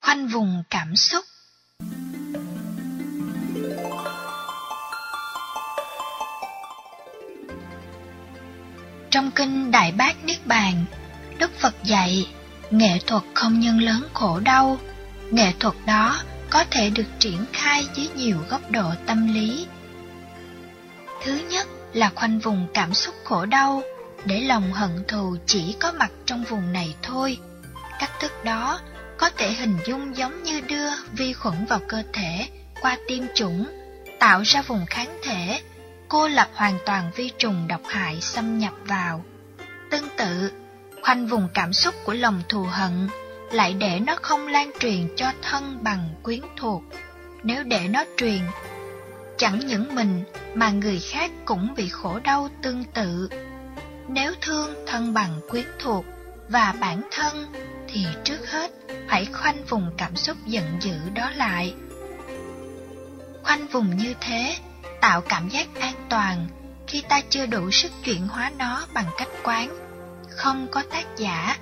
Khoanh vùng cảm xúc Trong kinh Đại bác Niết Bàn, Đức Phật dạy, nghệ thuật không nhân lớn khổ đau. Nghệ thuật đó có thể được triển khai dưới nhiều góc độ tâm lý. Thứ nhất là khoanh vùng cảm xúc khổ đau, để lòng hận thù chỉ có mặt trong vùng này thôi. Cách thức đó có thể hình dung giống như đưa vi khuẩn vào cơ thể qua tiêm chủng, tạo ra vùng kháng thể, cô lập hoàn toàn vi trùng độc hại xâm nhập vào. Tương tự, khoanh vùng cảm xúc của lòng thù hận, lại để nó không lan truyền cho thân bằng quyến thuộc. Nếu để nó truyền, chẳng những mình mà người khác cũng bị khổ đau tương tự. Nếu thương thân bằng quyến thuộc và bản thân thì trước hết hãy khoanh vùng cảm xúc giận dữ đó lại. Khoanh vùng như thế tạo cảm giác an toàn khi ta chưa đủ sức chuyển hóa nó bằng cách quán. Không có tác giả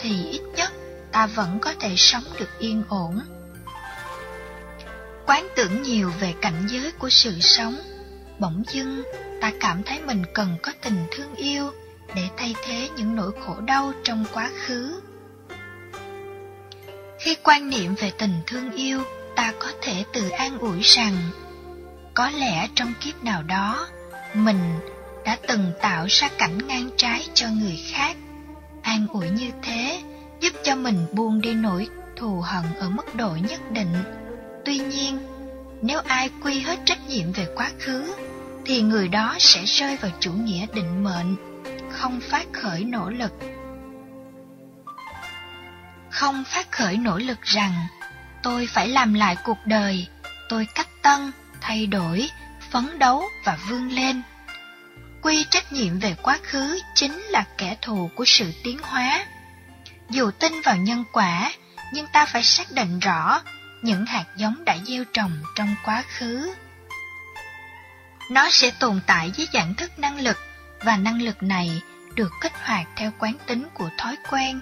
thì ít nhất ta vẫn có thể sống được yên ổn. Quán tưởng nhiều về cảnh giới của sự sống, bỗng dưng ta cảm thấy mình cần có tình thương yêu để thay thế những nỗi khổ đau trong quá khứ. Khi quan niệm về tình thương yêu, ta có thể tự an ủi rằng có lẽ trong kiếp nào đó, mình đã từng tạo ra cảnh ngang trái cho người khác. An ủi như thế giúp cho mình buông đi nỗi thù hận ở mức độ nhất định. Tuy nhiên, nếu ai quy hết trách nhiệm về quá khứ, thì người đó sẽ rơi vào chủ nghĩa định mệnh, không phát khởi nỗ lực. Không phát khởi nỗ lực rằng tôi phải làm lại cuộc đời, tôi cách tân, thay đổi, phấn đấu và vươn lên. Quy trách nhiệm về quá khứ chính là kẻ thù của sự tiến hóa. Dù tin vào nhân quả, nhưng ta phải xác định rõ những hạt giống đã gieo trồng trong quá khứ. Nó sẽ tồn tại dưới dạng thức năng lực và năng lực này được kích hoạt theo quán tính của thói quen.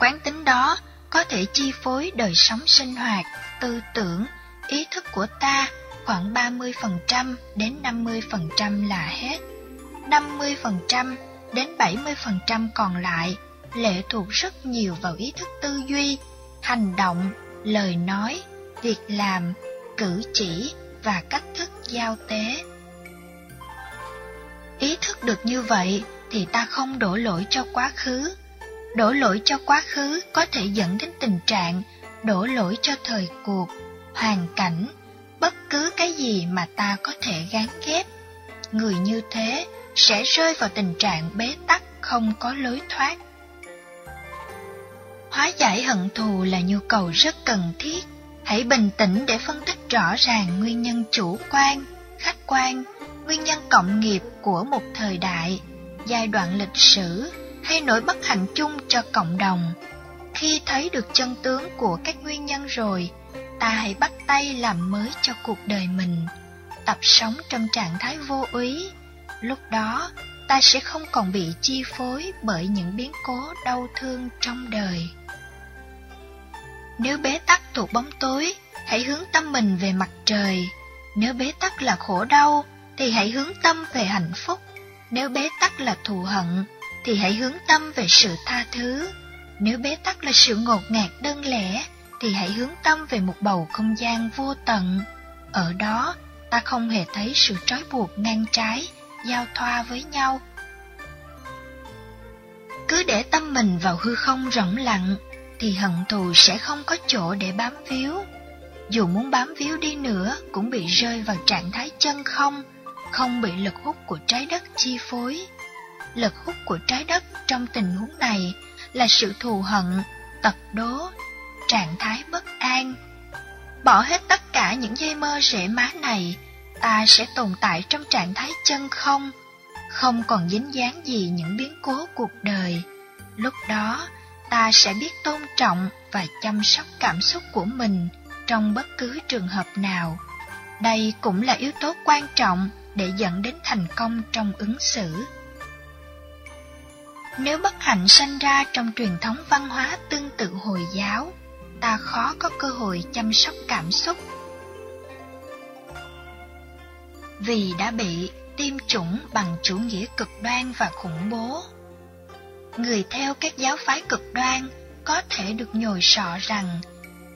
Quán tính đó có thể chi phối đời sống sinh hoạt, tư tưởng ý thức của ta khoảng 30% đến 50% là hết. 50% đến 70% còn lại lệ thuộc rất nhiều vào ý thức tư duy, hành động, lời nói, việc làm, cử chỉ và cách thức giao tế. Ý thức được như vậy thì ta không đổ lỗi cho quá khứ. Đổ lỗi cho quá khứ có thể dẫn đến tình trạng đổ lỗi cho thời cuộc, hoàn cảnh, bất cứ cái gì mà ta có thể gán ghép. Người như thế sẽ rơi vào tình trạng bế tắc không có lối thoát. Hóa giải hận thù là nhu cầu rất cần thiết. Hãy bình tĩnh để phân tích rõ ràng nguyên nhân chủ quan, khách quan, nguyên nhân cộng nghiệp của một thời đại, giai đoạn lịch sử hay nỗi bất hạnh chung cho cộng đồng. Khi thấy được chân tướng của các nguyên nhân rồi, ta hãy bắt tay làm mới cho cuộc đời mình, tập sống trong trạng thái vô úy. Lúc đó, ta sẽ không còn bị chi phối bởi những biến cố đau thương trong đời. Nếu bế tắc thuộc bóng tối, hãy hướng tâm mình về mặt trời. Nếu bế tắc là khổ đau, thì hãy hướng tâm về hạnh phúc. Nếu bế tắc là thù hận, thì hãy hướng tâm về sự tha thứ. Nếu bế tắc là sự ngột ngạt đơn lẻ, thì hãy hướng tâm về một bầu không gian vô tận. Ở đó, ta không hề thấy sự trói buộc ngang trái, giao thoa với nhau. Cứ để tâm mình vào hư không rỗng lặng, thì hận thù sẽ không có chỗ để bám víu. Dù muốn bám víu đi nữa cũng bị rơi vào trạng thái chân không, không bị lực hút của trái đất chi phối. Lực hút của trái đất trong tình huống này là sự thù hận, tật đố, trạng thái bất an. Bỏ hết tất cả những dây mơ rễ má này, ta sẽ tồn tại trong trạng thái chân không, không còn dính dáng gì những biến cố cuộc đời. Lúc đó, ta sẽ biết tôn trọng và chăm sóc cảm xúc của mình trong bất cứ trường hợp nào. Đây cũng là yếu tố quan trọng để dẫn đến thành công trong ứng xử. Nếu bất hạnh sanh ra trong truyền thống văn hóa tương tự Hồi giáo, ta khó có cơ hội chăm sóc cảm xúc. Vì đã bị tiêm chủng bằng chủ nghĩa cực đoan và khủng bố. Người theo các giáo phái cực đoan có thể được nhồi sọ rằng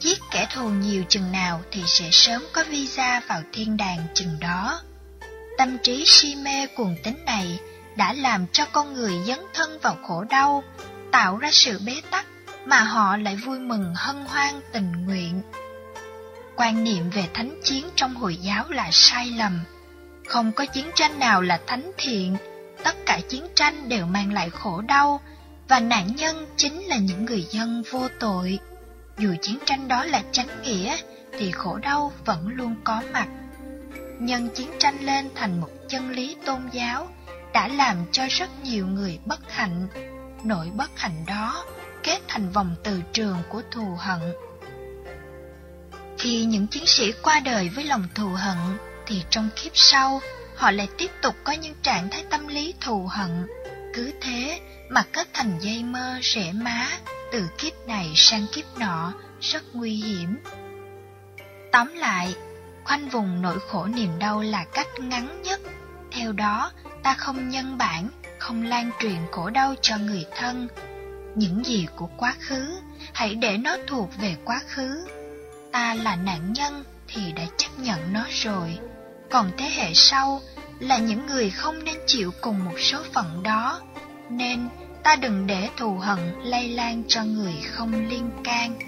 giết kẻ thù nhiều chừng nào thì sẽ sớm có visa vào thiên đàng chừng đó. Tâm trí si mê cuồng tín này đã làm cho con người dấn thân vào khổ đau, tạo ra sự bế tắc mà họ lại vui mừng hân hoan tình nguyện. Quan niệm về thánh chiến trong Hồi giáo là sai lầm. Không có chiến tranh nào là thánh thiện, tất cả chiến tranh đều mang lại khổ đau, và nạn nhân chính là những người dân vô tội. Dù chiến tranh đó là chánh nghĩa, thì khổ đau vẫn luôn có mặt. Nhân chiến tranh lên thành một chân lý tôn giáo đã làm cho rất nhiều người bất hạnh. Nỗi bất hạnh đó kết thành vòng từ trường của thù hận. Khi những chiến sĩ qua đời với lòng thù hận, thì trong kiếp sau, họ lại tiếp tục có những trạng thái tâm lý thù hận. Cứ thế mà kết thành dây mơ rễ má, từ kiếp này sang kiếp nọ, rất nguy hiểm. Tóm lại, khoanh vùng nỗi khổ niềm đau là cách ngắn nhất. Theo đó, ta không nhân bản, không lan truyền khổ đau cho người thân. Những gì của quá khứ, hãy để nó thuộc về quá khứ. Ta là nạn nhân thì đã chấp nhận nó rồi. Còn thế hệ sau là những người không nên chịu cùng một số phận đó. Nên ta đừng để thù hận lây lan cho người không liên can.